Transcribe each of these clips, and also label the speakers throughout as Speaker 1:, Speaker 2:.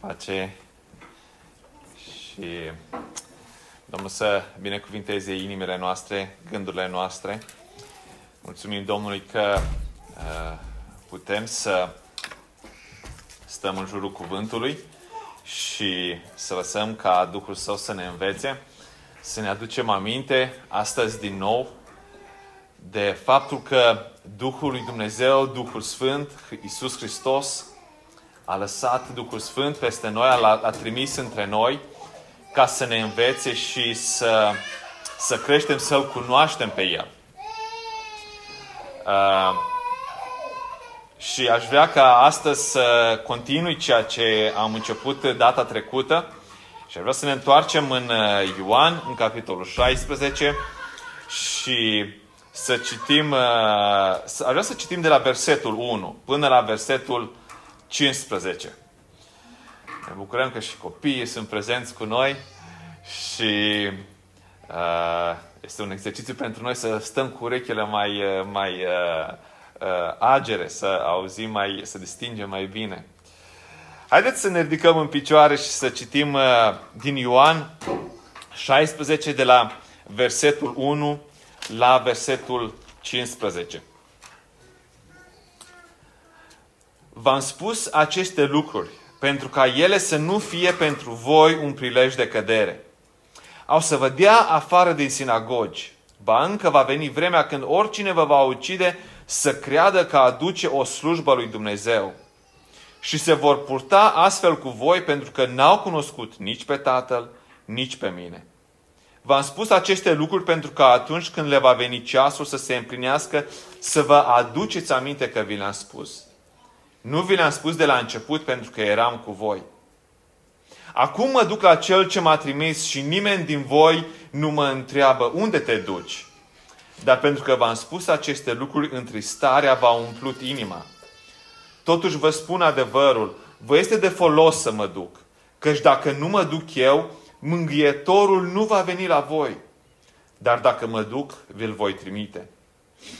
Speaker 1: Pace și Domnul să binecuvinteze inimile noastre, gândurile noastre. Mulțumim Domnului că uh, putem să stăm în jurul cuvântului și să lăsăm ca Duhul Său să ne învețe, să ne aducem aminte astăzi din nou de faptul că Duhul lui Dumnezeu, Duhul Sfânt, Iisus Hristos, a lăsat Duhul Sfânt peste noi, l-a, l-a trimis între noi ca să ne învețe și să, să creștem, să-L cunoaștem pe El. Uh, și aș vrea ca astăzi să continui ceea ce am început data trecută și aș vrea să ne întoarcem în uh, Ioan, în capitolul 16 și să citim, uh, aș vrea să citim de la versetul 1 până la versetul 15. Ne bucurăm că și copiii sunt prezenți cu noi și uh, este un exercițiu pentru noi să stăm cu urechile mai, uh, mai uh, uh, agere, să auzim mai, să distingem mai bine. Haideți să ne ridicăm în picioare și să citim uh, din Ioan 16 de la versetul 1 la versetul 15. V-am spus aceste lucruri pentru ca ele să nu fie pentru voi un prilej de cădere. Au să vă dea afară din sinagogi. Ba încă va veni vremea când oricine vă va ucide să creadă că aduce o slujbă lui Dumnezeu. Și se vor purta astfel cu voi pentru că n-au cunoscut nici pe Tatăl, nici pe mine. V-am spus aceste lucruri pentru că atunci când le va veni ceasul să se împlinească, să vă aduceți aminte că vi le-am spus. Nu vi le-am spus de la început pentru că eram cu voi. Acum mă duc la cel ce m-a trimis și nimeni din voi nu mă întreabă unde te duci. Dar pentru că v-am spus aceste lucruri, întristarea v-a umplut inima. Totuși vă spun adevărul, vă este de folos să mă duc, căci dacă nu mă duc eu, mângâietorul nu va veni la voi. Dar dacă mă duc, vi-l voi trimite.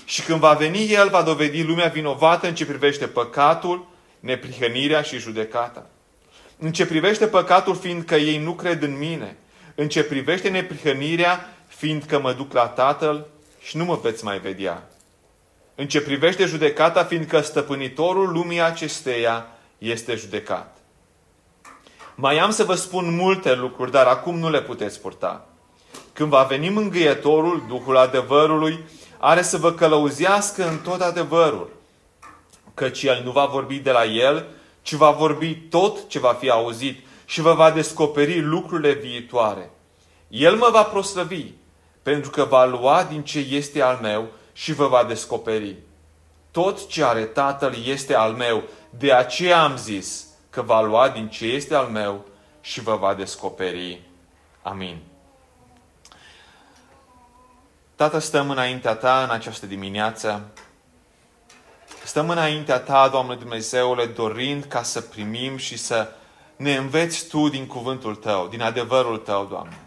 Speaker 1: Și când va veni El, va dovedi lumea vinovată în ce privește păcatul, neprihănirea și judecata. În ce privește păcatul, fiindcă ei nu cred în mine. În ce privește neprihănirea, fiindcă mă duc la Tatăl și nu mă veți mai vedea. În ce privește judecata, fiindcă stăpânitorul lumii acesteia este judecat. Mai am să vă spun multe lucruri, dar acum nu le puteți purta. Când va veni mângâietorul, Duhul adevărului, are să vă călăuzească în tot adevărul. Căci el nu va vorbi de la el, ci va vorbi tot ce va fi auzit și vă va descoperi lucrurile viitoare. El mă va proslăvi, pentru că va lua din ce este al meu și vă va descoperi. Tot ce are Tatăl este al meu, de aceea am zis că va lua din ce este al meu și vă va descoperi. Amin. Tată, stăm înaintea Ta în această dimineață. Stăm înaintea Ta, Doamne Dumnezeule, dorind ca să primim și să ne înveți Tu din cuvântul Tău, din adevărul Tău, Doamne.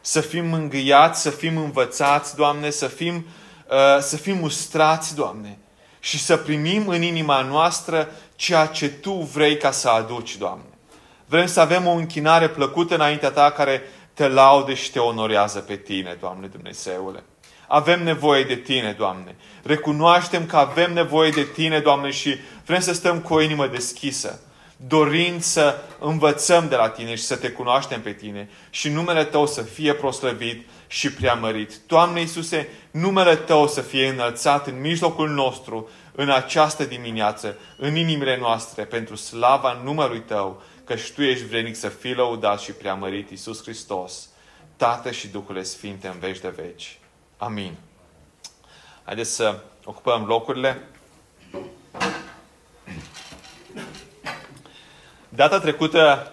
Speaker 1: Să fim mângâiați, să fim învățați, Doamne, să fim, uh, să fim mustrați, Doamne, și să primim în inima noastră ceea ce Tu vrei ca să aduci, Doamne. Vrem să avem o închinare plăcută înaintea Ta care te laude și te onorează pe tine, Doamne Dumnezeule. Avem nevoie de Tine, Doamne. Recunoaștem că avem nevoie de Tine, Doamne, și vrem să stăm cu o inimă deschisă, dorind să învățăm de la Tine și să Te cunoaștem pe Tine și numele Tău să fie proslăvit și preamărit. Doamne Iisuse, numele Tău să fie înălțat în mijlocul nostru în această dimineață, în inimile noastre, pentru slava numelui Tău, căci Tu ești vrenic să fii lăudat și preamărit, Iisus Hristos, Tată și Duhul Sfinte în veci de veci. Amin. Haideți să ocupăm locurile. Data trecută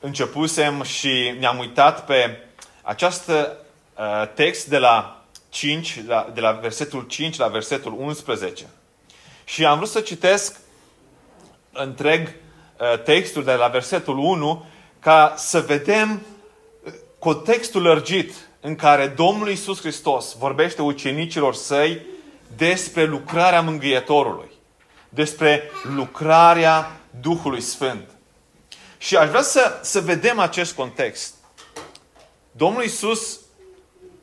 Speaker 1: începusem și ne-am uitat pe acest uh, text de la 5, de la versetul 5 la versetul 11. Și am vrut să citesc întreg Uh, textul de la versetul 1 ca să vedem uh, contextul lărgit în care Domnul Isus Hristos vorbește ucenicilor săi despre lucrarea Mângâietorului, despre lucrarea Duhului Sfânt. Și aș vrea să, să vedem acest context. Domnul Isus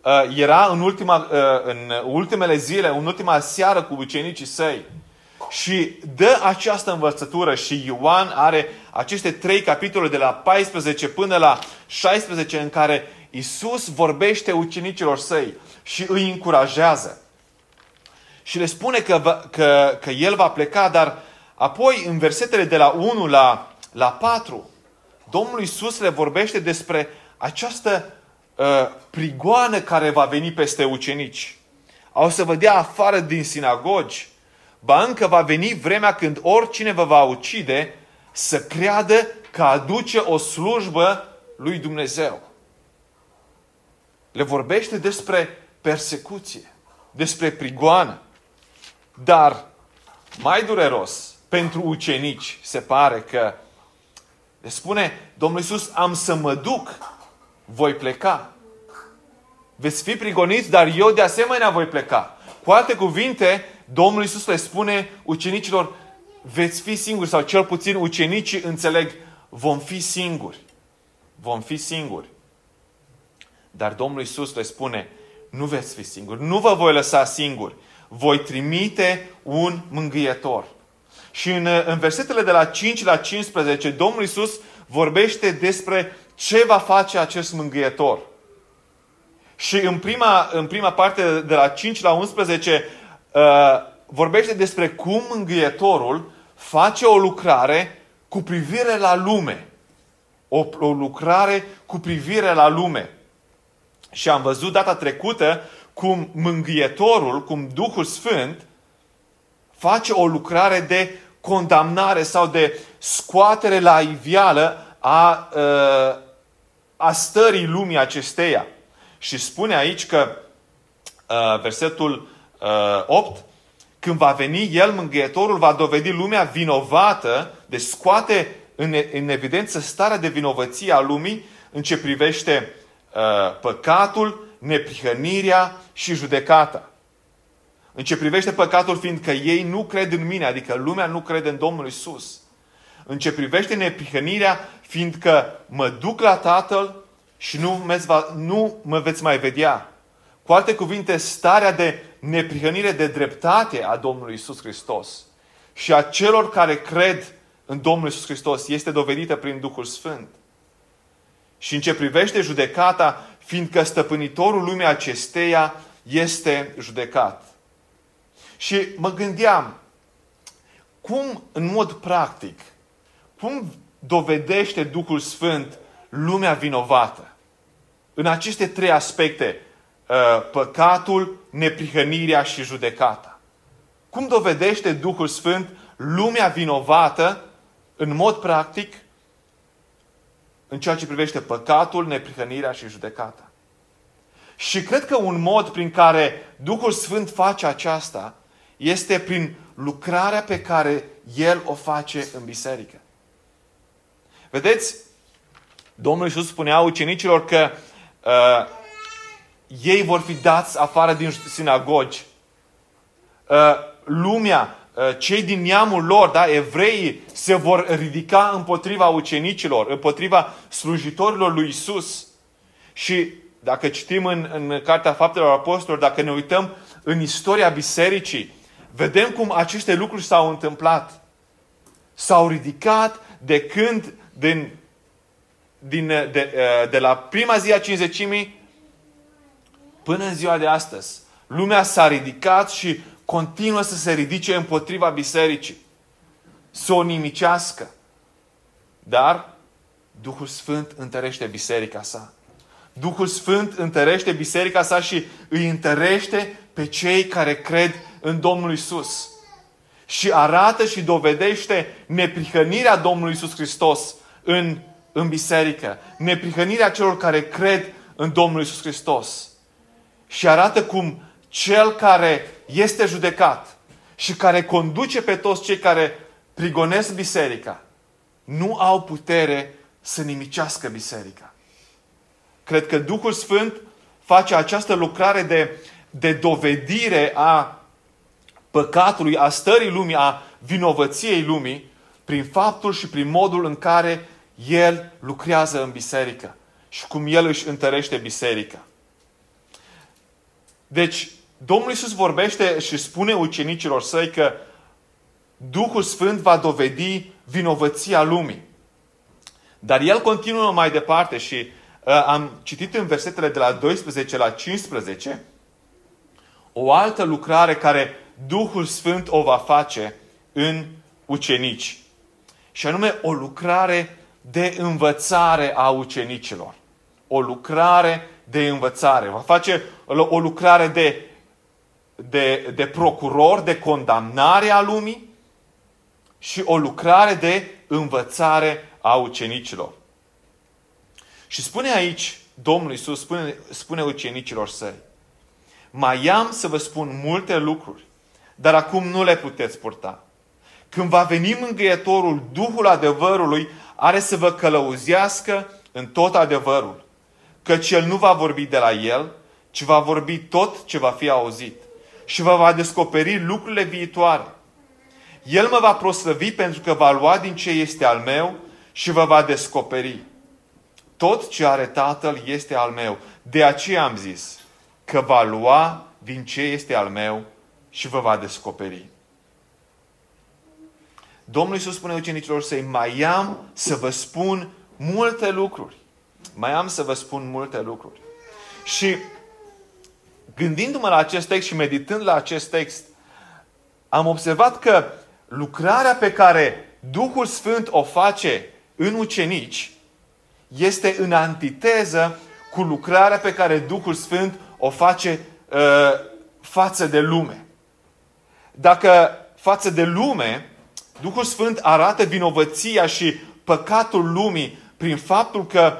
Speaker 1: uh, era în, ultima, uh, în ultimele zile, în ultima seară cu ucenicii săi și dă această învățătură și Ioan are aceste trei capitole de la 14 până la 16 în care Isus vorbește ucenicilor săi și îi încurajează. Și le spune că, că, că El va pleca, dar apoi în versetele de la 1 la, la 4, Domnul Isus le vorbește despre această uh, prigoană care va veni peste ucenici. Au să vă dea afară din sinagogi. Ba încă va veni vremea când oricine vă va ucide să creadă că aduce o slujbă lui Dumnezeu. Le vorbește despre persecuție, despre prigoană. Dar mai dureros pentru ucenici se pare că le spune Domnul Iisus, am să mă duc, voi pleca. Veți fi prigoniți, dar eu de asemenea voi pleca. Cu alte cuvinte, Domnul Iisus le spune ucenicilor, veți fi singuri, sau cel puțin ucenicii înțeleg, vom fi singuri. Vom fi singuri. Dar Domnul Iisus le spune, nu veți fi singuri, nu vă voi lăsa singuri, voi trimite un mângâietor. Și în, în versetele de la 5 la 15, Domnul Iisus vorbește despre ce va face acest mângâietor. Și în prima, în prima parte, de la 5 la 11, uh, vorbește despre cum mângâietorul face o lucrare cu privire la lume. O, o lucrare cu privire la lume. Și am văzut data trecută cum mângâietorul, cum Duhul Sfânt, face o lucrare de condamnare sau de scoatere la ivială a, ă, a stării lumii acesteia. Și spune aici că ă, versetul 8, ă, când va veni El, mângâietorul, va dovedi lumea vinovată, de scoate în, în evidență starea de vinovăție a lumii în ce privește uh, păcatul, neprihănirea și judecata. În ce privește păcatul, fiindcă ei nu cred în mine, adică lumea nu crede în Domnul Isus. În ce privește neprihănirea, fiindcă mă duc la Tatăl și nu, nu mă veți mai vedea. Cu alte cuvinte, starea de neprihănire de dreptate a Domnului Isus Hristos și a celor care cred în Domnul Isus Hristos este dovedită prin Duhul Sfânt. Și în ce privește judecata, fiindcă stăpânitorul lumii acesteia este judecat. Și mă gândeam, cum, în mod practic, cum dovedește Duhul Sfânt lumea vinovată? În aceste trei aspecte, uh, păcatul, neprihănirea și judecata. Cum dovedește Duhul Sfânt lumea vinovată, în mod practic, în ceea ce privește păcatul, neprihănirea și judecata? Și cred că un mod prin care Duhul Sfânt face aceasta este prin lucrarea pe care El o face în biserică. Vedeți, Domnul Iisus spunea ucenicilor că uh, ei vor fi dați afară din sinagogi. Uh, lumea, uh, cei din neamul lor, da, evreii, se vor ridica împotriva ucenicilor, împotriva slujitorilor lui Isus. Și dacă citim în, în Cartea Faptelor Apostolilor, dacă ne uităm în istoria bisericii, vedem cum aceste lucruri s-au întâmplat. S-au ridicat de când, din, din, de, de la prima zi a cinzecimii până în ziua de astăzi. Lumea s-a ridicat și continuă să se ridice împotriva bisericii. Să o nimicească. Dar Duhul Sfânt întărește biserica sa. Duhul Sfânt întărește biserica sa și îi întărește pe cei care cred în Domnul Isus. Și arată și dovedește neprihănirea Domnului Isus Hristos în, în biserică. Neprihănirea celor care cred în Domnul Isus Hristos. Și arată cum cel care este judecat și care conduce pe toți cei care prigonesc biserica, nu au putere să nimicească biserica. Cred că Duhul Sfânt face această lucrare de, de dovedire a păcatului, a stării lumii, a vinovăției lumii, prin faptul și prin modul în care El lucrează în biserică și cum El își întărește biserica. Deci, Domnul Iisus vorbește și spune ucenicilor săi că Duhul Sfânt va dovedi vinovăția lumii. Dar el continuă mai departe și uh, am citit în versetele de la 12 la 15 o altă lucrare care Duhul Sfânt o va face în ucenici. Și anume o lucrare de învățare a ucenicilor. O lucrare de învățare. Va face o lucrare de, de, de procuror, de condamnare a lumii și o lucrare de învățare a ucenicilor. Și spune aici, Domnul Iisus spune, spune ucenicilor săi, mai am să vă spun multe lucruri, dar acum nu le puteți purta. Când va veni mângâietorul, Duhul adevărului are să vă călăuzească în tot adevărul, căci El nu va vorbi de la El, ci va vorbi tot ce va fi auzit și vă va descoperi lucrurile viitoare. El mă va proslăvi pentru că va lua din ce este al meu și vă va descoperi. Tot ce are Tatăl este al meu. De aceea am zis că va lua din ce este al meu și vă va descoperi. Domnul Iisus spune ucenicilor să-i mai am să vă spun multe lucruri. Mai am să vă spun multe lucruri. Și gândindu-mă la acest text și meditând la acest text, am observat că lucrarea pe care Duhul Sfânt o face în ucenici este în antiteză cu lucrarea pe care Duhul Sfânt o face uh, față de lume. Dacă față de lume, Duhul Sfânt arată vinovăția și păcatul lumii prin faptul că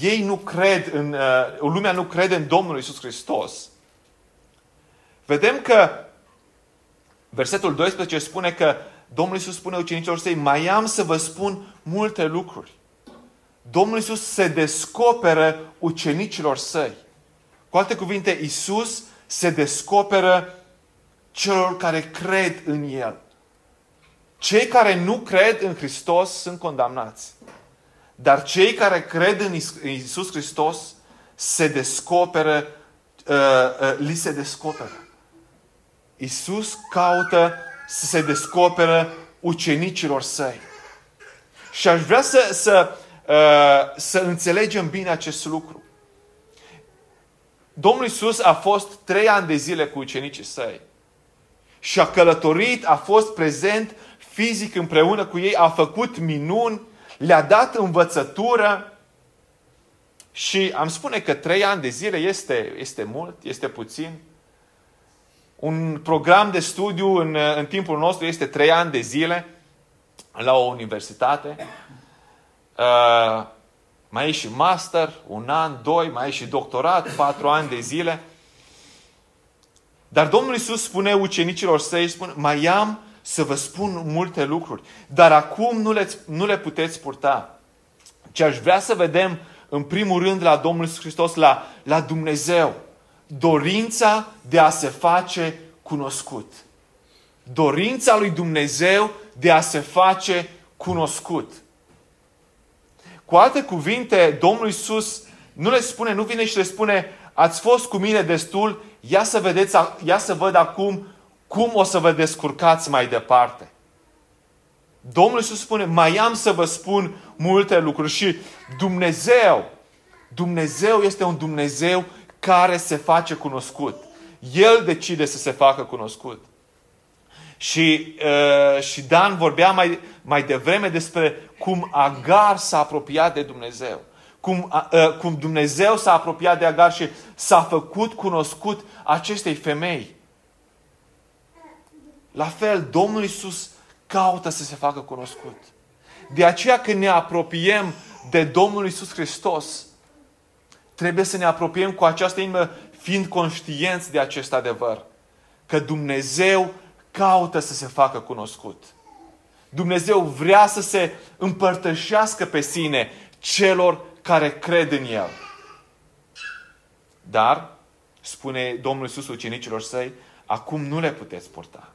Speaker 1: ei nu cred în, uh, lumea nu crede în Domnul Isus Hristos. Vedem că versetul 12 spune că Domnul Isus spune ucenicilor săi, mai am să vă spun multe lucruri. Domnul Isus se descoperă ucenicilor săi. Cu alte cuvinte, Isus se descoperă celor care cred în El. Cei care nu cred în Hristos sunt condamnați. Dar cei care cred în Isus Hristos se descoperă, uh, uh, li se descoperă. Isus caută să se descoperă ucenicilor săi. Și aș vrea să, să, uh, să înțelegem bine acest lucru. Domnul Isus a fost trei ani de zile cu ucenicii săi. Și a călătorit, a fost prezent fizic împreună cu ei, a făcut minuni, le-a dat învățătură. Și am spune că trei ani de zile este, este mult, este puțin. Un program de studiu în, în timpul nostru este trei ani de zile la o universitate. Uh, mai e și master, un an, doi, mai e și doctorat, patru ani de zile. Dar Domnul Isus spune ucenicilor săi, spune, mai am să vă spun multe lucruri, dar acum nu le, nu le puteți purta. Ce aș vrea să vedem, în primul rând, la Domnul Isus Hristos, la, la Dumnezeu, dorința de a se face cunoscut. Dorința lui Dumnezeu de a se face cunoscut. Cu alte cuvinte, Domnul Iisus nu le spune, nu vine și le spune, ați fost cu mine destul, ia să vedeți, ia să văd acum cum o să vă descurcați mai departe. Domnul Iisus spune, mai am să vă spun multe lucruri și Dumnezeu, Dumnezeu este un Dumnezeu care se face cunoscut. El decide să se facă cunoscut. Și, uh, și Dan vorbea mai, mai devreme despre cum Agar s-a apropiat de Dumnezeu. Cum, uh, cum Dumnezeu s-a apropiat de Agar și s-a făcut cunoscut acestei femei. La fel, Domnul Isus caută să se facă cunoscut. De aceea când ne apropiem de Domnul Isus Hristos, trebuie să ne apropiem cu această inimă fiind conștienți de acest adevăr. Că Dumnezeu caută să se facă cunoscut. Dumnezeu vrea să se împărtășească pe sine celor care cred în El. Dar, spune Domnul Iisus ucenicilor săi, acum nu le puteți purta.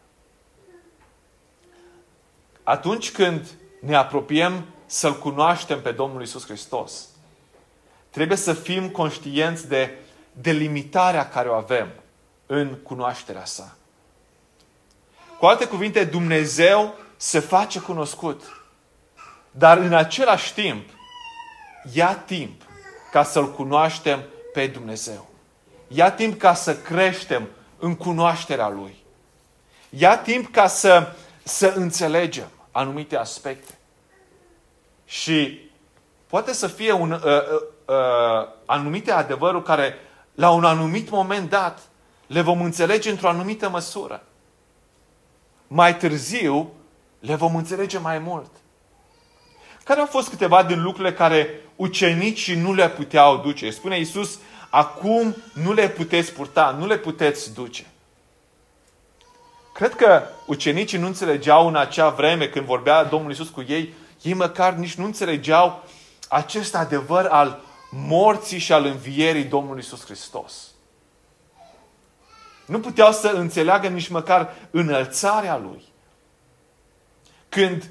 Speaker 1: Atunci când ne apropiem să-L cunoaștem pe Domnul Isus Hristos, trebuie să fim conștienți de, de limitarea care o avem în cunoașterea sa. Cu alte cuvinte, Dumnezeu se face cunoscut. Dar în același timp, ia timp ca să-L cunoaștem pe Dumnezeu. Ia timp ca să creștem în cunoașterea Lui. Ia timp ca să, să înțelegem anumite aspecte. Și poate să fie un, uh, uh, uh, anumite adevăruri care, la un anumit moment dat, le vom înțelege într-o anumită măsură. Mai târziu, le vom înțelege mai mult. Care au fost câteva din lucrurile care ucenicii nu le puteau duce? Spune Iisus, acum nu le puteți purta, nu le puteți duce. Cred că ucenicii nu înțelegeau în acea vreme când vorbea Domnul Iisus cu ei, ei măcar nici nu înțelegeau acest adevăr al morții și al învierii Domnului Iisus Hristos. Nu puteau să înțeleagă nici măcar înălțarea Lui. Când,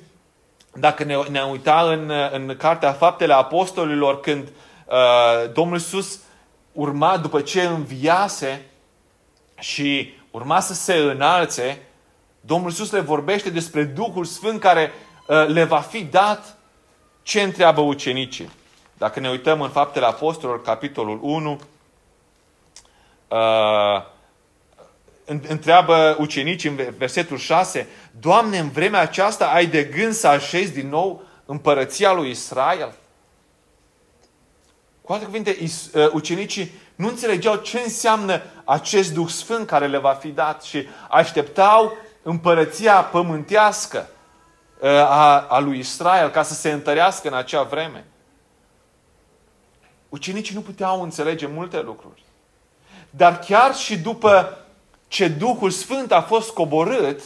Speaker 1: dacă ne, ne uitat în, în Cartea Faptele Apostolilor, când uh, Domnul Iisus urma, după ce înviase și urma să se înalțe, Domnul Iisus le vorbește despre Duhul Sfânt care uh, le va fi dat ce întreabă ucenicii. Dacă ne uităm în Faptele Apostolilor, capitolul 1, uh, întreabă ucenicii în versetul 6, Doamne, în vremea aceasta ai de gând să așezi din nou împărăția lui Israel? Cu alte cuvinte, uh, ucenicii nu înțelegeau ce înseamnă acest Duh Sfânt care le va fi dat și așteptau împărăția pământească uh, a, a lui Israel ca să se întărească în acea vreme. Ucenicii nu puteau înțelege multe lucruri. Dar chiar și după ce Duhul Sfânt a fost coborât,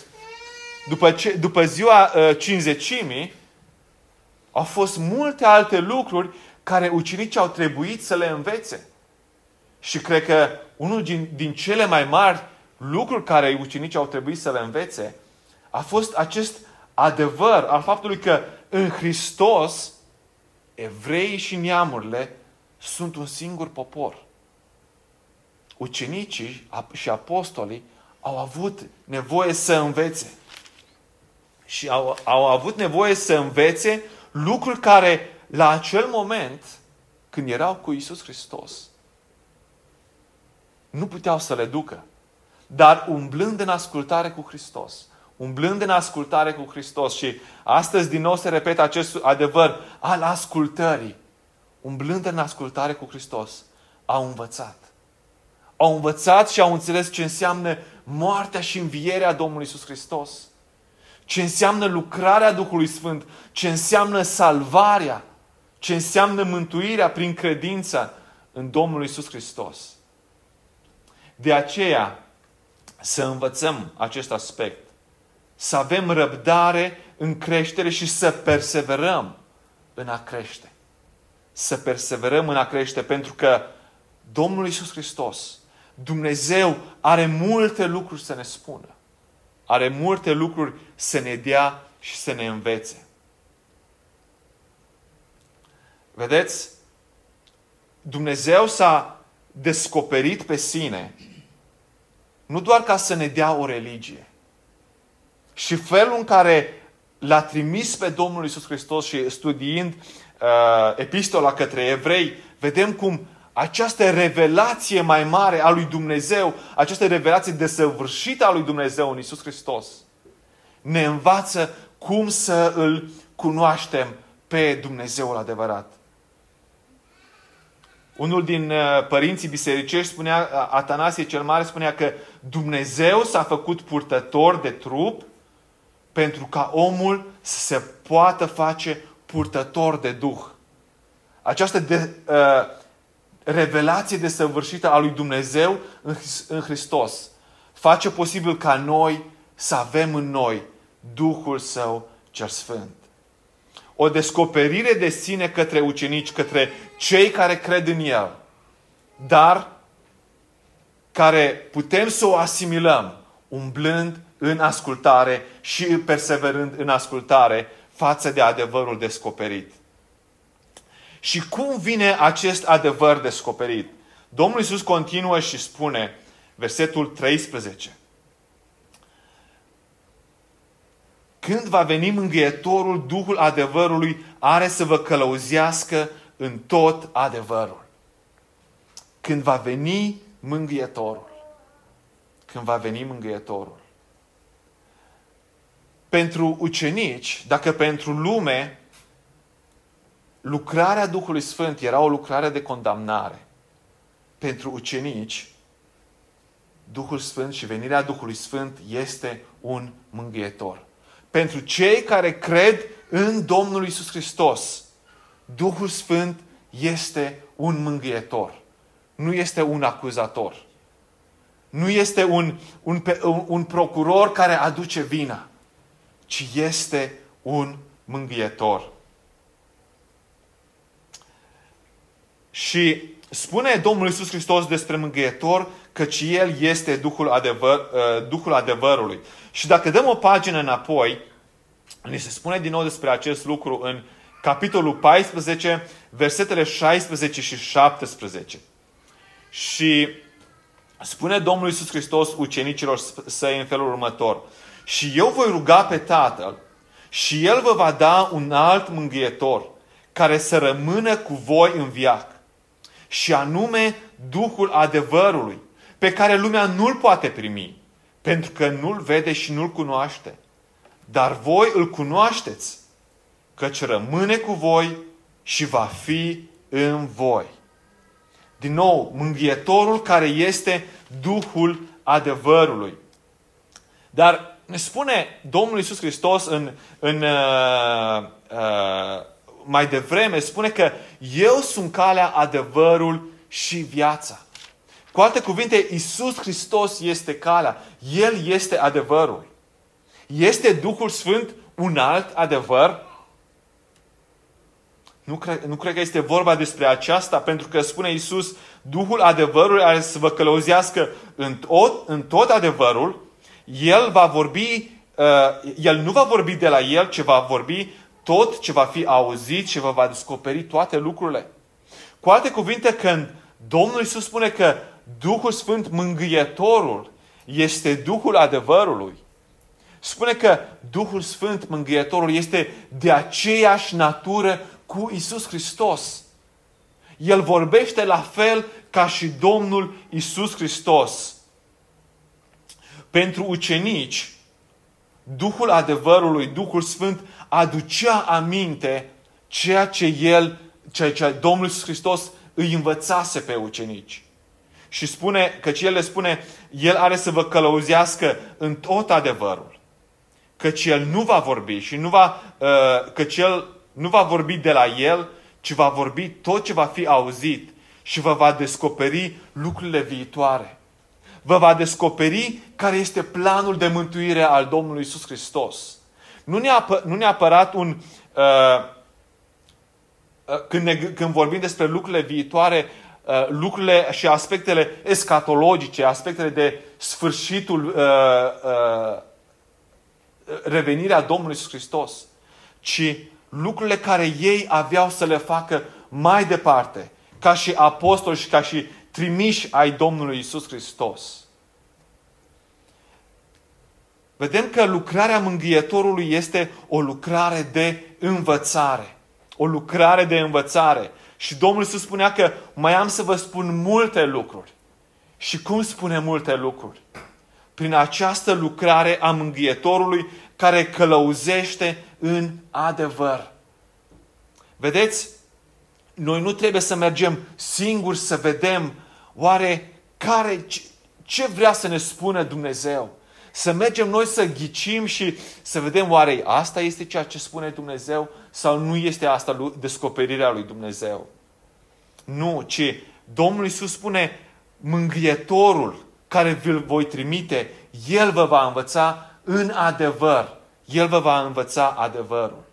Speaker 1: după, ce, după ziua uh, cinzecimii, au fost multe alte lucruri care ucenicii au trebuit să le învețe. Și cred că unul din, din cele mai mari lucruri care ucenicii au trebuit să le învețe a fost acest adevăr al faptului că în Hristos evreii și neamurile sunt un singur popor. Ucenicii și apostolii au avut nevoie să învețe. Și au, au avut nevoie să învețe lucruri care la acel moment, când erau cu Isus Hristos, nu puteau să le ducă. Dar umblând în ascultare cu Hristos, umblând în ascultare cu Hristos și astăzi din nou se repetă acest adevăr al ascultării, umblând în ascultare cu Hristos, au învățat. Au învățat și au înțeles ce înseamnă moartea și învierea Domnului Isus Hristos. Ce înseamnă lucrarea Duhului Sfânt, ce înseamnă salvarea, ce înseamnă mântuirea prin credință în Domnul Isus Hristos. De aceea, să învățăm acest aspect. Să avem răbdare în creștere și să perseverăm în a crește. Să perseverăm în a crește pentru că Domnul Isus Hristos, Dumnezeu, are multe lucruri să ne spună. Are multe lucruri să ne dea și să ne învețe. Vedeți? Dumnezeu s-a descoperit pe sine nu doar ca să ne dea o religie. Și felul în care l-a trimis pe Domnul Isus Hristos și studiind uh, epistola către evrei, vedem cum această revelație mai mare a lui Dumnezeu, această revelație desăvârșită a lui Dumnezeu în Isus Hristos, ne învață cum să îl cunoaștem pe Dumnezeul adevărat. Unul din uh, părinții bisericești spunea, Atanasie cel Mare spunea că Dumnezeu s-a făcut purtător de trup pentru ca omul să se poată face purtător de Duh. Această de, uh, revelație desăvârșită a lui Dumnezeu în, în Hristos face posibil ca noi să avem în noi Duhul Său cel Sfânt o descoperire de sine către ucenici, către cei care cred în El, dar care putem să o asimilăm umblând în ascultare și perseverând în ascultare față de adevărul descoperit. Și cum vine acest adevăr descoperit? Domnul Iisus continuă și spune, versetul 13. Când va veni mângâietorul, Duhul adevărului are să vă călăuzească în tot adevărul. Când va veni mângâietorul. Când va veni mângâietorul. Pentru ucenici, dacă pentru lume lucrarea Duhului Sfânt era o lucrare de condamnare, pentru ucenici, Duhul Sfânt și venirea Duhului Sfânt este un mângâietor. Pentru cei care cred în Domnul Isus Hristos, Duhul Sfânt este un mângâietor. Nu este un acuzator. Nu este un, un, un, un procuror care aduce vina, ci este un mângâietor. Și spune Domnul Isus Hristos despre mângâietor căci El este Duhul, adevăr, uh, Duhul adevărului. Și dacă dăm o pagină înapoi, ne se spune din nou despre acest lucru în capitolul 14, versetele 16 și 17. Și spune Domnul Isus Hristos ucenicilor săi în felul următor. Și eu voi ruga pe Tatăl și El vă va da un alt mângâietor care să rămână cu voi în viac. Și anume Duhul adevărului, pe care lumea nu-l poate primi, pentru că nu-l vede și nu-l cunoaște. Dar voi îl cunoașteți, căci rămâne cu voi și va fi în voi. Din nou, mânghietorul care este Duhul adevărului. Dar ne spune Domnul Iisus Hristos în, în uh, uh, mai devreme, spune că eu sunt calea, adevărul și viața. Cu alte cuvinte, Isus Hristos este calea. El este adevărul. Este Duhul Sfânt un alt adevăr? Nu cred, nu cred că este vorba despre aceasta, pentru că spune Isus, Duhul adevărului are să vă călăuzească în tot, în tot adevărul. El va vorbi, uh, El nu va vorbi de la El, ci va vorbi tot ce va fi auzit și vă va descoperi toate lucrurile. Cu alte cuvinte, când Domnul Isus spune că Duhul Sfânt, mângâietorul, este Duhul adevărului. Spune că Duhul Sfânt, mângâietorul, este de aceeași natură cu Isus Hristos. El vorbește la fel ca și Domnul Isus Hristos. Pentru ucenici, Duhul adevărului, Duhul Sfânt, aducea aminte ceea ce El, ceea ce Domnul Iisus Hristos îi învățase pe ucenici. Și spune, căci El le spune, El are să vă călăuzească în tot adevărul. Căci El nu va vorbi și nu va, uh, căci El nu va vorbi de la El, ci va vorbi tot ce va fi auzit și vă va descoperi lucrurile viitoare. Vă va descoperi care este planul de mântuire al Domnului Isus Hristos. Nu, neapă, nu neapărat un... Uh, uh, când, ne, când vorbim despre lucrurile viitoare, uh, lucrurile și aspectele escatologice, aspectele de sfârșitul uh, uh, revenirea Domnului Iisus Hristos, ci lucrurile care ei aveau să le facă mai departe, ca și apostoli și ca și trimiși ai Domnului Iisus Hristos. Vedem că lucrarea mângâietorului este o lucrare de învățare. O lucrare de învățare. Și Domnul Iisus spunea că mai am să vă spun multe lucruri. Și cum spune multe lucruri? Prin această lucrare a mângâietorului care călăuzește în adevăr. Vedeți? Noi nu trebuie să mergem singuri să vedem oare care, ce vrea să ne spună Dumnezeu. Să mergem noi să ghicim și să vedem oare asta este ceea ce spune Dumnezeu sau nu este asta descoperirea lui Dumnezeu. Nu, ci Domnul Iisus spune mângâietorul care vi-l voi trimite, El vă va învăța în adevăr. El vă va învăța adevărul.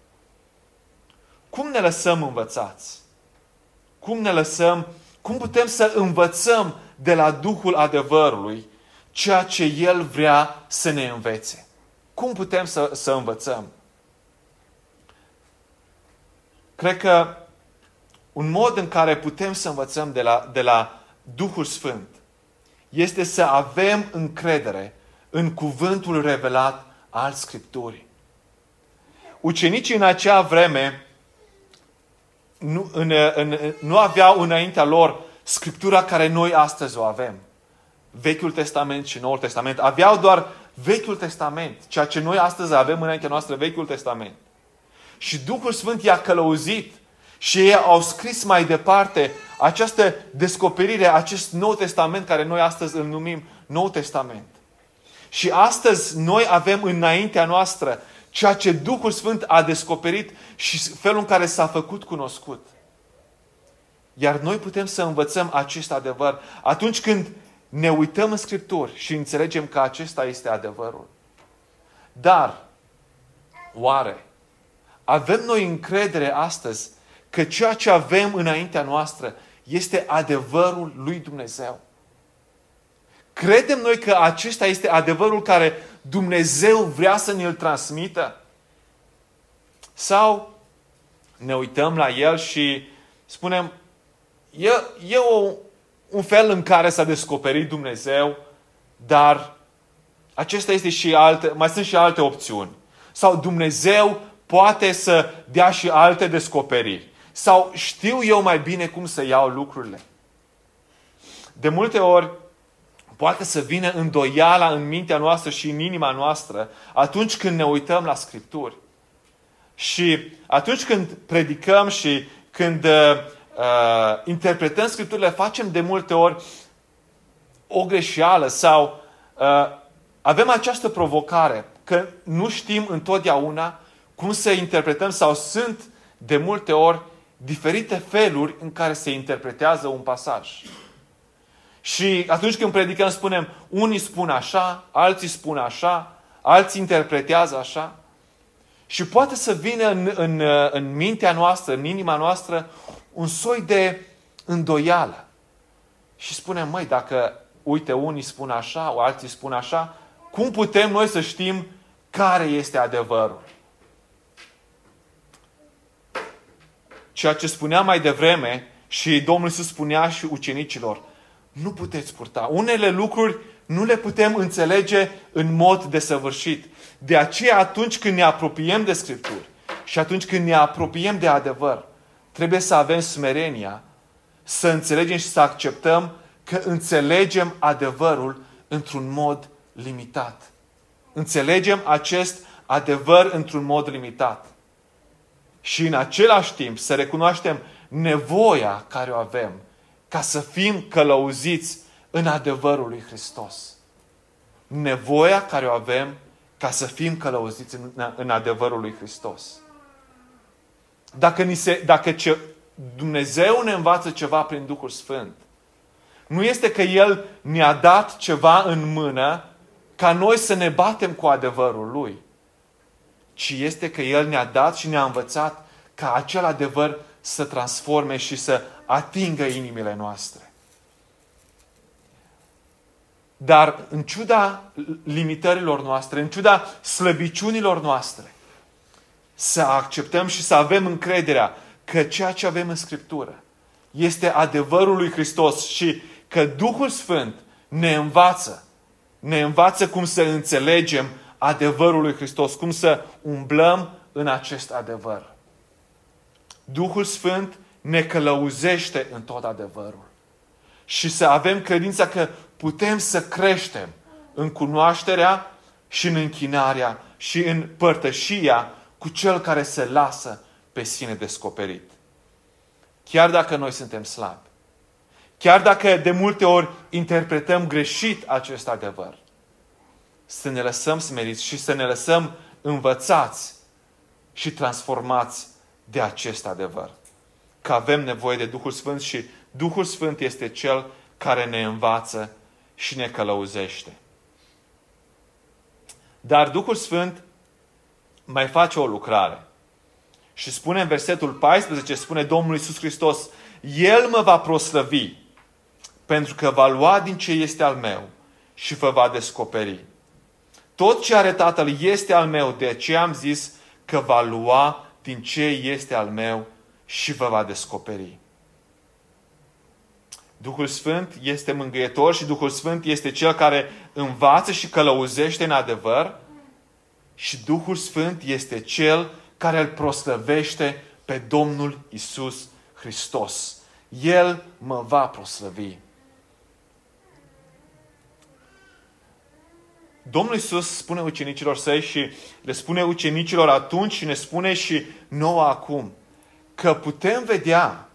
Speaker 1: Cum ne lăsăm învățați? Cum ne lăsăm, cum putem să învățăm de la Duhul adevărului ceea ce El vrea să ne învețe. Cum putem să, să învățăm? Cred că un mod în care putem să învățăm de la, de la Duhul Sfânt este să avem încredere în cuvântul revelat al Scripturii. Ucenicii în acea vreme nu, în, în, nu aveau înaintea lor Scriptura care noi astăzi o avem. Vechiul Testament și Noul Testament. Aveau doar Vechiul Testament, ceea ce noi astăzi avem înaintea noastră, Vechiul Testament. Și Duhul Sfânt i-a călăuzit și ei au scris mai departe această descoperire, acest Nou Testament care noi astăzi îl numim Nou Testament. Și astăzi noi avem înaintea noastră ceea ce Duhul Sfânt a descoperit și felul în care s-a făcut cunoscut. Iar noi putem să învățăm acest adevăr atunci când ne uităm în Scripturi și înțelegem că acesta este adevărul. Dar, oare, avem noi încredere astăzi că ceea ce avem înaintea noastră este adevărul lui Dumnezeu? Credem noi că acesta este adevărul care Dumnezeu vrea să ne-l transmită? Sau ne uităm la el și spunem, e, e o, un fel în care s-a descoperit Dumnezeu, dar acesta este și alte, mai sunt și alte opțiuni. Sau Dumnezeu poate să dea și alte descoperiri. Sau știu eu mai bine cum să iau lucrurile. De multe ori, poate să vină îndoiala în mintea noastră și în inima noastră atunci când ne uităm la Scripturi. Și atunci când predicăm și când uh, uh, interpretăm Scripturile, facem de multe ori o greșeală sau uh, avem această provocare că nu știm întotdeauna cum să interpretăm sau sunt de multe ori diferite feluri în care se interpretează un pasaj. Și atunci când predicăm spunem, unii spun așa, alții spun așa, alții interpretează așa. Și poate să vină în, în, în mintea noastră, în inima noastră, un soi de îndoială. Și spunem, măi, dacă, uite, unii spun așa, alții spun așa, cum putem noi să știm care este adevărul? Ceea ce spunea mai devreme și Domnul Iisus spunea și ucenicilor, nu puteți purta. Unele lucruri nu le putem înțelege în mod desăvârșit. De aceea atunci când ne apropiem de Scripturi și atunci când ne apropiem de adevăr, trebuie să avem smerenia, să înțelegem și să acceptăm că înțelegem adevărul într-un mod limitat. Înțelegem acest adevăr într-un mod limitat. Și în același timp să recunoaștem nevoia care o avem ca să fim călăuziți în adevărul lui Hristos. Nevoia care o avem ca să fim călăuziți în, în adevărul lui Hristos. Dacă, ni se, dacă ce, Dumnezeu ne învață ceva prin Duhul Sfânt, nu este că El ne-a dat ceva în mână ca noi să ne batem cu adevărul Lui, ci este că El ne-a dat și ne-a învățat ca acel adevăr să transforme și să atingă inimile noastre. Dar în ciuda limitărilor noastre, în ciuda slăbiciunilor noastre, să acceptăm și să avem încrederea că ceea ce avem în Scriptură este adevărul lui Hristos și că Duhul Sfânt ne învață, ne învață cum să înțelegem adevărul lui Hristos, cum să umblăm în acest adevăr. Duhul Sfânt ne călăuzește în tot adevărul. Și să avem credința că putem să creștem în cunoașterea și în închinarea și în părtășia cu cel care se lasă pe sine descoperit. Chiar dacă noi suntem slabi. Chiar dacă de multe ori interpretăm greșit acest adevăr. Să ne lăsăm smeriți și să ne lăsăm învățați și transformați de acest adevăr. Că avem nevoie de Duhul Sfânt și Duhul Sfânt este Cel care ne învață și ne călăuzește. Dar Duhul Sfânt mai face o lucrare. Și spune în versetul 14, spune Domnul Iisus Hristos, El mă va proslăvi, pentru că va lua din ce este al meu și vă va descoperi. Tot ce are Tatăl este al meu, de aceea am zis că va lua din ce este al meu și vă va descoperi. Duhul Sfânt este mângâietor și Duhul Sfânt este cel care învață și călăuzește în adevăr și Duhul Sfânt este cel care îl proslăvește pe Domnul Isus Hristos. El mă va proslăvi. Domnul Isus spune ucenicilor săi și le spune ucenicilor atunci și ne spune și nouă acum că putem vedea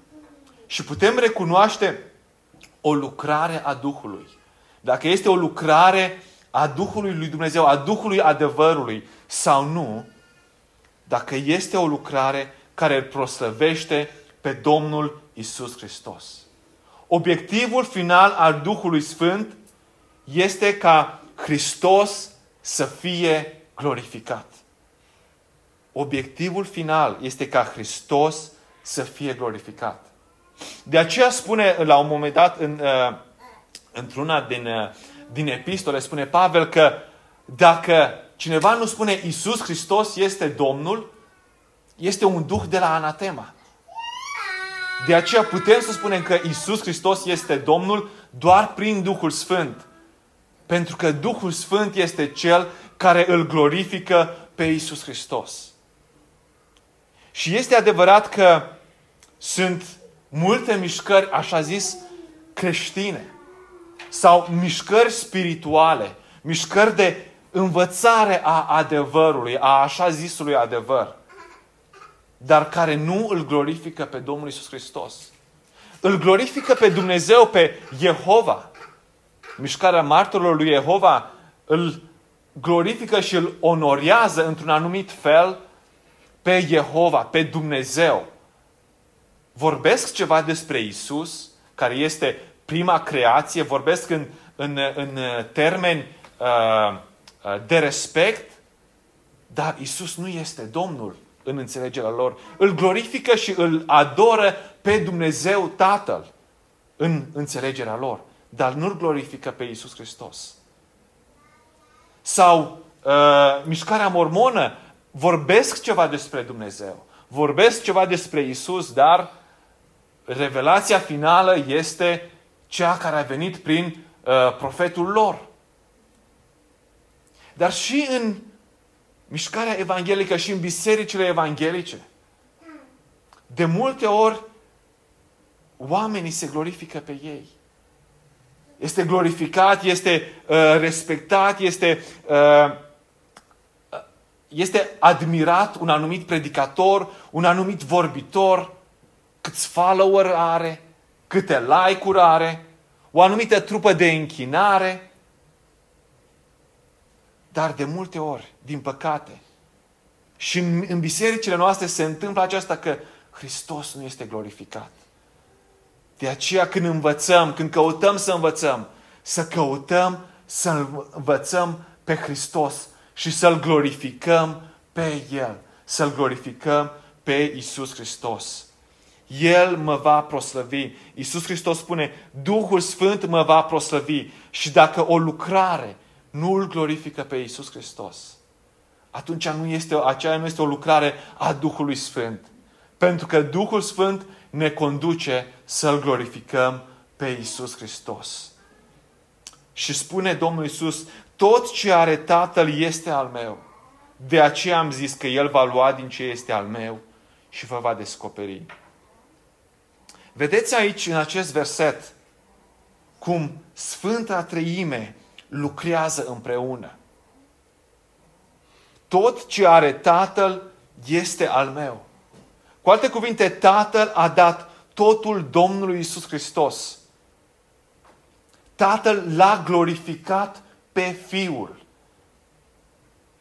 Speaker 1: și putem recunoaște o lucrare a Duhului. Dacă este o lucrare a Duhului lui Dumnezeu, a Duhului adevărului sau nu, dacă este o lucrare care îl proslăvește pe Domnul Isus Hristos. Obiectivul final al Duhului Sfânt este ca Hristos să fie glorificat. Obiectivul final este ca Hristos să fie glorificat. De aceea spune la un moment dat în, uh, într-una din, uh, din epistole, spune Pavel că dacă cineva nu spune Isus Hristos este Domnul, este un duh de la anatema. De aceea putem să spunem că Isus Hristos este Domnul doar prin Duhul Sfânt. Pentru că Duhul Sfânt este Cel care îl glorifică pe Isus Hristos. Și este adevărat că sunt multe mișcări, așa zis, creștine sau mișcări spirituale, mișcări de învățare a adevărului, a așa zisului adevăr, dar care nu îl glorifică pe Domnul Isus Hristos. Îl glorifică pe Dumnezeu, pe Jehova. Mișcarea martorilor lui Jehova îl glorifică și îl onorează într-un anumit fel pe Jehova, pe Dumnezeu vorbesc ceva despre Isus, care este prima creație, vorbesc în, în, în termeni uh, uh, de respect, dar Isus nu este Domnul în înțelegerea lor. Îl glorifică și îl adoră pe Dumnezeu Tatăl în înțelegerea lor, dar nu-L glorifică pe Isus Hristos. Sau uh, mișcarea mormonă vorbesc ceva despre Dumnezeu, vorbesc ceva despre Isus, dar revelația finală este cea care a venit prin uh, profetul lor. Dar și în mișcarea evanghelică și în bisericile evanghelice, de multe ori oamenii se glorifică pe ei. Este glorificat, este uh, respectat, este, uh, este admirat un anumit predicator, un anumit vorbitor, câți follower are, câte like-uri are, o anumită trupă de închinare. Dar de multe ori, din păcate, și în, în bisericile noastre se întâmplă aceasta că Hristos nu este glorificat. De aceea când învățăm, când căutăm să învățăm, să căutăm să învățăm pe Hristos și să-L glorificăm pe El, să-L glorificăm pe Isus Hristos. El mă va proslăvi. Iisus Hristos spune, Duhul Sfânt mă va proslăvi. Și dacă o lucrare nu îl glorifică pe Iisus Hristos, atunci nu este, aceea nu este o lucrare a Duhului Sfânt. Pentru că Duhul Sfânt ne conduce să-L glorificăm pe Iisus Hristos. Și spune Domnul Iisus, tot ce are Tatăl este al meu. De aceea am zis că El va lua din ce este al meu și vă va descoperi. Vedeți aici, în acest verset, cum Sfânta Treime lucrează împreună. Tot ce are Tatăl este al meu. Cu alte cuvinte, Tatăl a dat totul Domnului Isus Hristos. Tatăl l-a glorificat pe Fiul.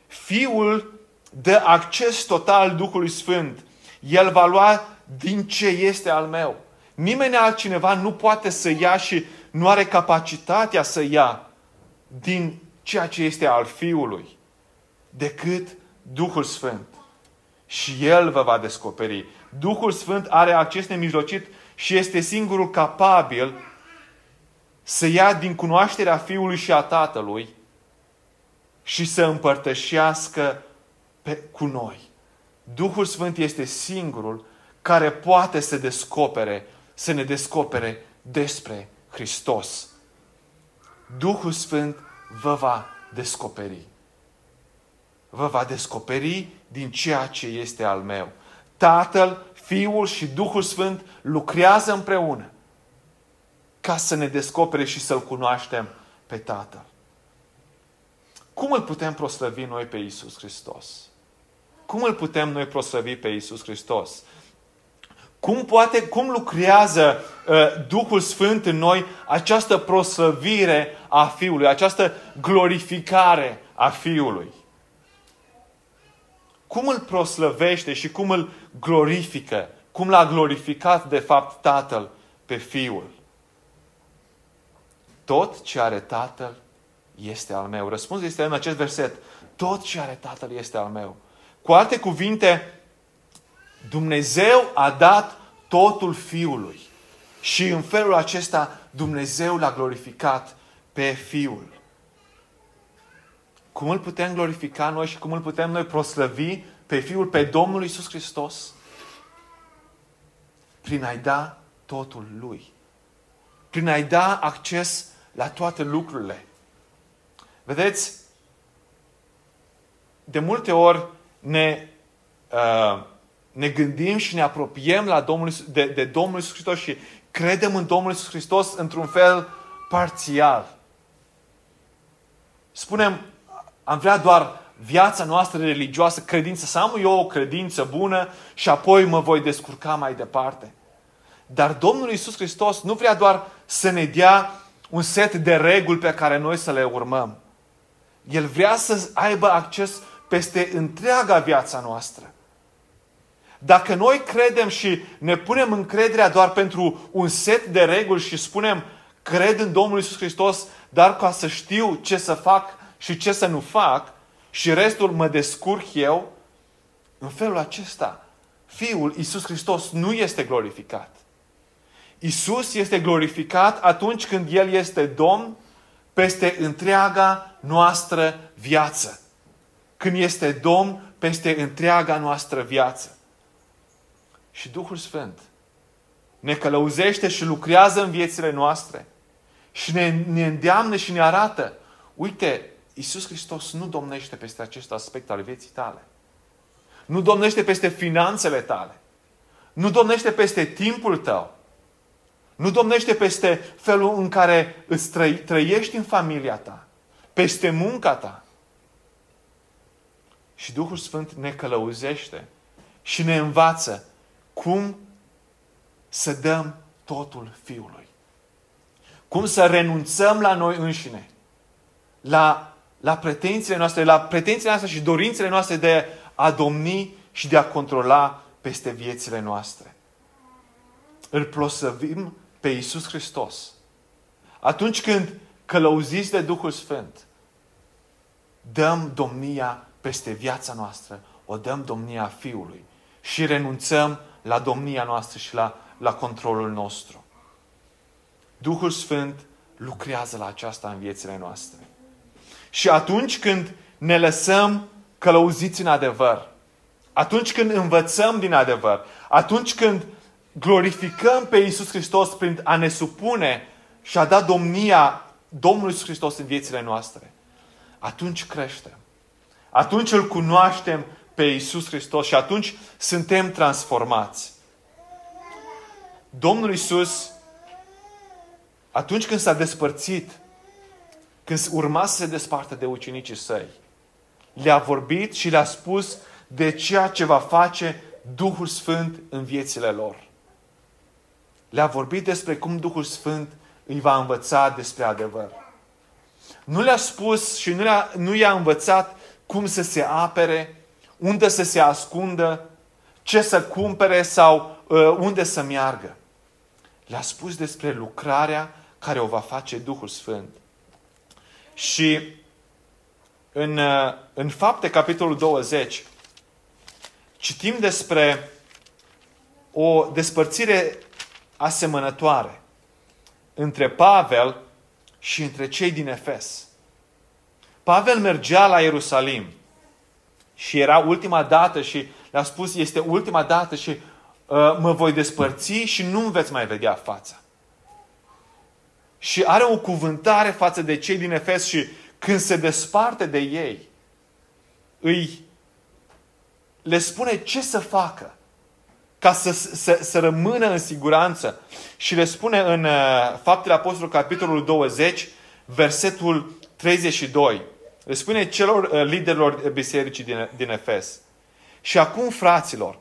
Speaker 1: Fiul dă acces total Duhului Sfânt. El va lua din ce este al meu. Nimeni altcineva nu poate să ia și nu are capacitatea să ia din ceea ce este al Fiului, decât Duhul Sfânt. Și El vă va descoperi. Duhul Sfânt are acces nemijlocit și este singurul capabil să ia din cunoașterea Fiului și a Tatălui și să împărtășească pe, cu noi. Duhul Sfânt este singurul care poate să descopere, să ne descopere despre Hristos. Duhul Sfânt vă va descoperi. Vă va descoperi din ceea ce este al meu. Tatăl, Fiul și Duhul Sfânt lucrează împreună ca să ne descopere și să-L cunoaștem pe Tatăl. Cum îl putem proslăvi noi pe Isus Hristos? Cum îl putem noi proslăvi pe Isus Hristos? Cum, poate, cum lucrează uh, Duhul Sfânt în noi această proslăvire a Fiului, această glorificare a Fiului? Cum îl proslăvește și cum îl glorifică? Cum l-a glorificat, de fapt, Tatăl pe Fiul? Tot ce are Tatăl este al meu. Răspunsul este în acest verset. Tot ce are Tatăl este al meu. Cu alte cuvinte, Dumnezeu a dat totul Fiului. Și în felul acesta Dumnezeu l-a glorificat pe Fiul. Cum îl putem glorifica noi și cum îl putem noi proslăvi pe Fiul, pe Domnul Isus Hristos? Prin a-i da totul Lui. Prin a-i da acces la toate lucrurile. Vedeți, de multe ori ne, uh, ne gândim și ne apropiem la Domnul, de, de Domnul Iisus Hristos și credem în Domnul Iisus Hristos într-un fel parțial. Spunem, am vrea doar viața noastră religioasă, credință, să am eu o credință bună și apoi mă voi descurca mai departe. Dar Domnul Iisus Hristos nu vrea doar să ne dea un set de reguli pe care noi să le urmăm. El vrea să aibă acces peste întreaga viața noastră. Dacă noi credem și ne punem încrederea doar pentru un set de reguli și spunem cred în Domnul Isus Hristos, dar ca să știu ce să fac și ce să nu fac și restul mă descurc eu, în felul acesta, Fiul Isus Hristos nu este glorificat. Isus este glorificat atunci când El este Domn peste întreaga noastră viață. Când este Domn peste întreaga noastră viață. Și Duhul Sfânt ne călăuzește și lucrează în viețile noastre. Și ne, ne îndeamnă și ne arată. Uite, Iisus Hristos nu domnește peste acest aspect al vieții tale. Nu domnește peste finanțele tale. Nu domnește peste timpul tău. Nu domnește peste felul în care îți trăi, trăiești în familia ta, peste munca ta. Și Duhul Sfânt ne călăuzește și ne învață cum să dăm totul Fiului. Cum să renunțăm la noi înșine, la, la pretențiile noastre, la pretențiile noastre și dorințele noastre de a domni și de a controla peste viețile noastre. Îl prosăvim pe Iisus Hristos, atunci când călăuziți de Duhul Sfânt, dăm domnia peste viața noastră, o dăm domnia Fiului și renunțăm la domnia noastră și la, la controlul nostru. Duhul Sfânt lucrează la aceasta în viețile noastre. Și atunci când ne lăsăm călăuziți în adevăr, atunci când învățăm din adevăr, atunci când glorificăm pe Iisus Hristos prin a ne supune și a da domnia Domnului Iisus Hristos în viețile noastre, atunci creștem. Atunci îl cunoaștem pe Iisus Hristos și atunci suntem transformați. Domnul Iisus, atunci când s-a despărțit, când urma să se despartă de ucenicii săi, le-a vorbit și le-a spus de ceea ce va face Duhul Sfânt în viețile lor le-a vorbit despre cum Duhul Sfânt îi va învăța despre adevăr. Nu le-a spus și nu, le-a, nu i-a învățat cum să se apere, unde să se ascundă, ce să cumpere sau uh, unde să meargă. Le-a spus despre lucrarea care o va face Duhul Sfânt. Și în, uh, în fapte, capitolul 20, citim despre o despărțire asemănătoare între Pavel și între cei din Efes. Pavel mergea la Ierusalim și era ultima dată și le-a spus este ultima dată și uh, uh, mă voi despărți și nu veți mai vedea fața. Și are o cuvântare față de cei din Efes și când se desparte de ei, îi le spune ce să facă ca să, să, să rămână în siguranță. Și le spune în uh, Faptele Apostolului, capitolul 20, versetul 32. Le spune celor uh, liderilor bisericii din, din Efes. Și acum, fraților,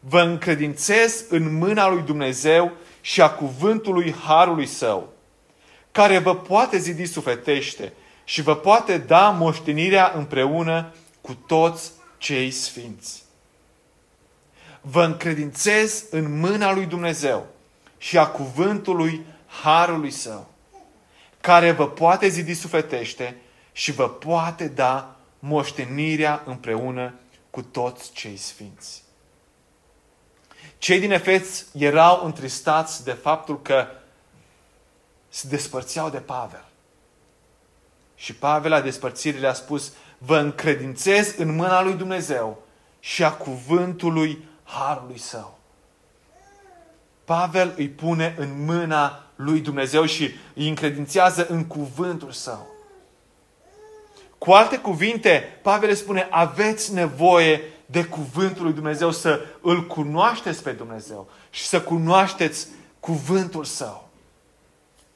Speaker 1: vă încredințez în mâna lui Dumnezeu și a cuvântului Harului Său, care vă poate zidi sufletește și vă poate da moștenirea împreună cu toți cei sfinți. Vă încredințez în mâna lui Dumnezeu și a cuvântului Harului Său, care vă poate zidi sufletește și vă poate da moștenirea împreună cu toți cei sfinți. Cei din Efes erau întristați de faptul că se despărțeau de Pavel. Și Pavel la despărțire le-a spus, vă încredințez în mâna lui Dumnezeu și a cuvântului Harului Său. Pavel îi pune în mâna lui Dumnezeu și îi încredințează în cuvântul Său. Cu alte cuvinte, Pavel spune, aveți nevoie de cuvântul lui Dumnezeu, să îl cunoașteți pe Dumnezeu și să cunoașteți cuvântul Său.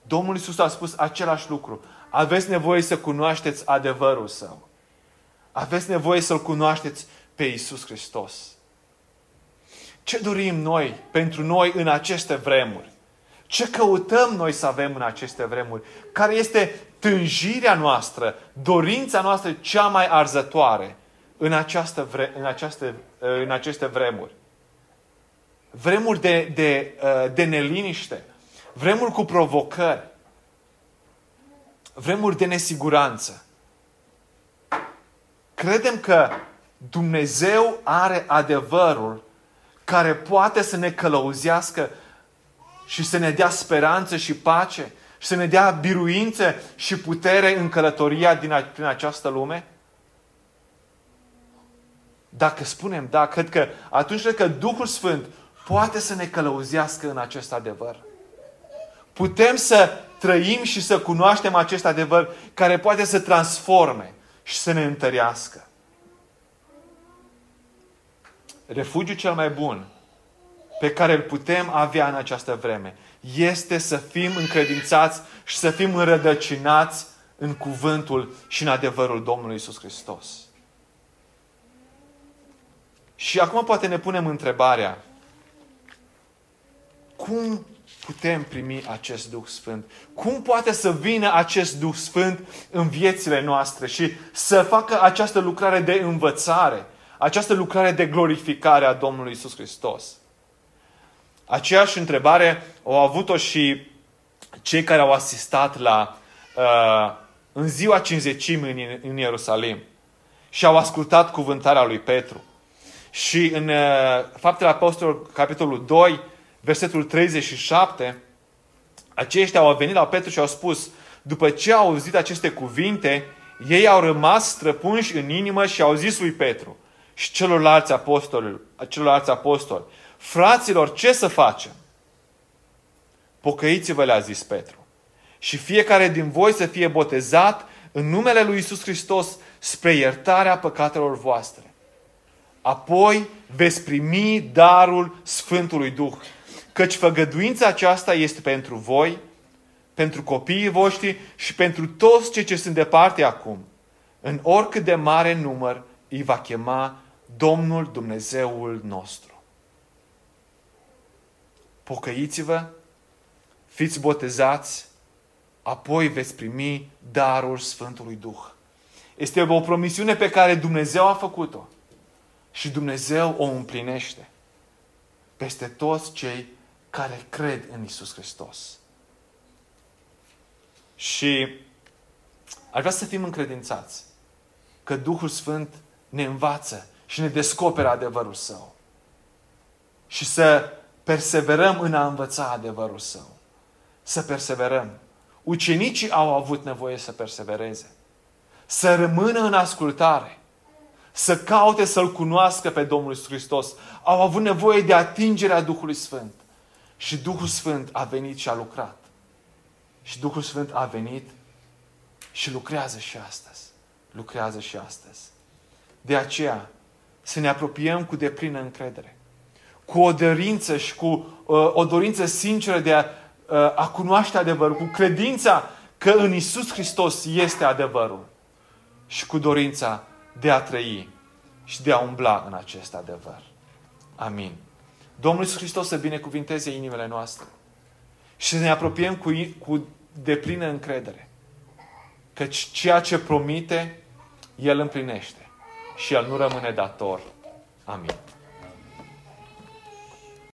Speaker 1: Domnul Isus a spus același lucru. Aveți nevoie să cunoașteți adevărul Său. Aveți nevoie să-L cunoașteți pe Isus Hristos. Ce dorim noi pentru noi în aceste vremuri? Ce căutăm noi să avem în aceste vremuri? Care este tânjirea noastră, dorința noastră cea mai arzătoare în, această vre, în, această, în aceste vremuri? Vremuri de, de, de neliniște, vremuri cu provocări, vremuri de nesiguranță. Credem că Dumnezeu are adevărul care poate să ne călăuzească și să ne dea speranță și pace și să ne dea biruință și putere în călătoria din, a, prin această lume? Dacă spunem da, cred că atunci cred că Duhul Sfânt poate să ne călăuzească în acest adevăr. Putem să trăim și să cunoaștem acest adevăr care poate să transforme și să ne întărească. Refugiul cel mai bun pe care îl putem avea în această vreme este să fim încredințați și să fim înrădăcinați în cuvântul și în adevărul Domnului Isus Hristos. Și acum poate ne punem întrebarea, cum putem primi acest Duh Sfânt? Cum poate să vină acest Duh Sfânt în viețile noastre și să facă această lucrare de învățare, această lucrare de glorificare a Domnului Isus Hristos? Aceeași întrebare au avut-o și cei care au asistat la uh, în ziua cinzecimii în, în Ierusalim și au ascultat cuvântarea lui Petru. Și în uh, Faptele Apostolilor, capitolul 2, versetul 37, aceștia au venit la Petru și au spus, după ce au auzit aceste cuvinte, ei au rămas străpunși în inimă și au zis lui Petru și celorlalți apostoli, celorlalți apostoli, fraților, ce să facem? Pocăiți-vă, le-a zis Petru. Și fiecare din voi să fie botezat în numele lui Isus Hristos spre iertarea păcatelor voastre. Apoi veți primi darul Sfântului Duh căci făgăduința aceasta este pentru voi, pentru copiii voștri și pentru toți cei ce sunt departe acum. În oricât de mare număr îi va chema Domnul Dumnezeul nostru. Pocăiți-vă, fiți botezați, apoi veți primi darul Sfântului Duh. Este o promisiune pe care Dumnezeu a făcut-o și Dumnezeu o împlinește peste toți cei care cred în Isus Hristos. Și ar vrea să fim încredințați că Duhul Sfânt ne învață și ne descoperă adevărul Său. Și să perseverăm în a învăța adevărul Său. Să perseverăm. Ucenicii au avut nevoie să persevereze. Să rămână în ascultare. să caute să-L cunoască pe Domnul Iisus Hristos. Au avut nevoie de atingerea Duhului Sfânt. Și Duhul Sfânt a venit și a lucrat. Și Duhul Sfânt a venit și lucrează și astăzi. Lucrează și astăzi. De aceea, să ne apropiem cu deplină încredere. Cu o dorință și cu uh, o dorință sinceră de a, uh, a cunoaște adevărul. Cu credința că în Isus Hristos este adevărul. Și cu dorința de a trăi și de a umbla în acest adevăr. Amin. Domnul Iisus Hristos să binecuvinteze inimile noastre și să ne apropiem cu, cu deplină încredere. Căci ceea ce promite, El împlinește și El nu rămâne dator. Amin.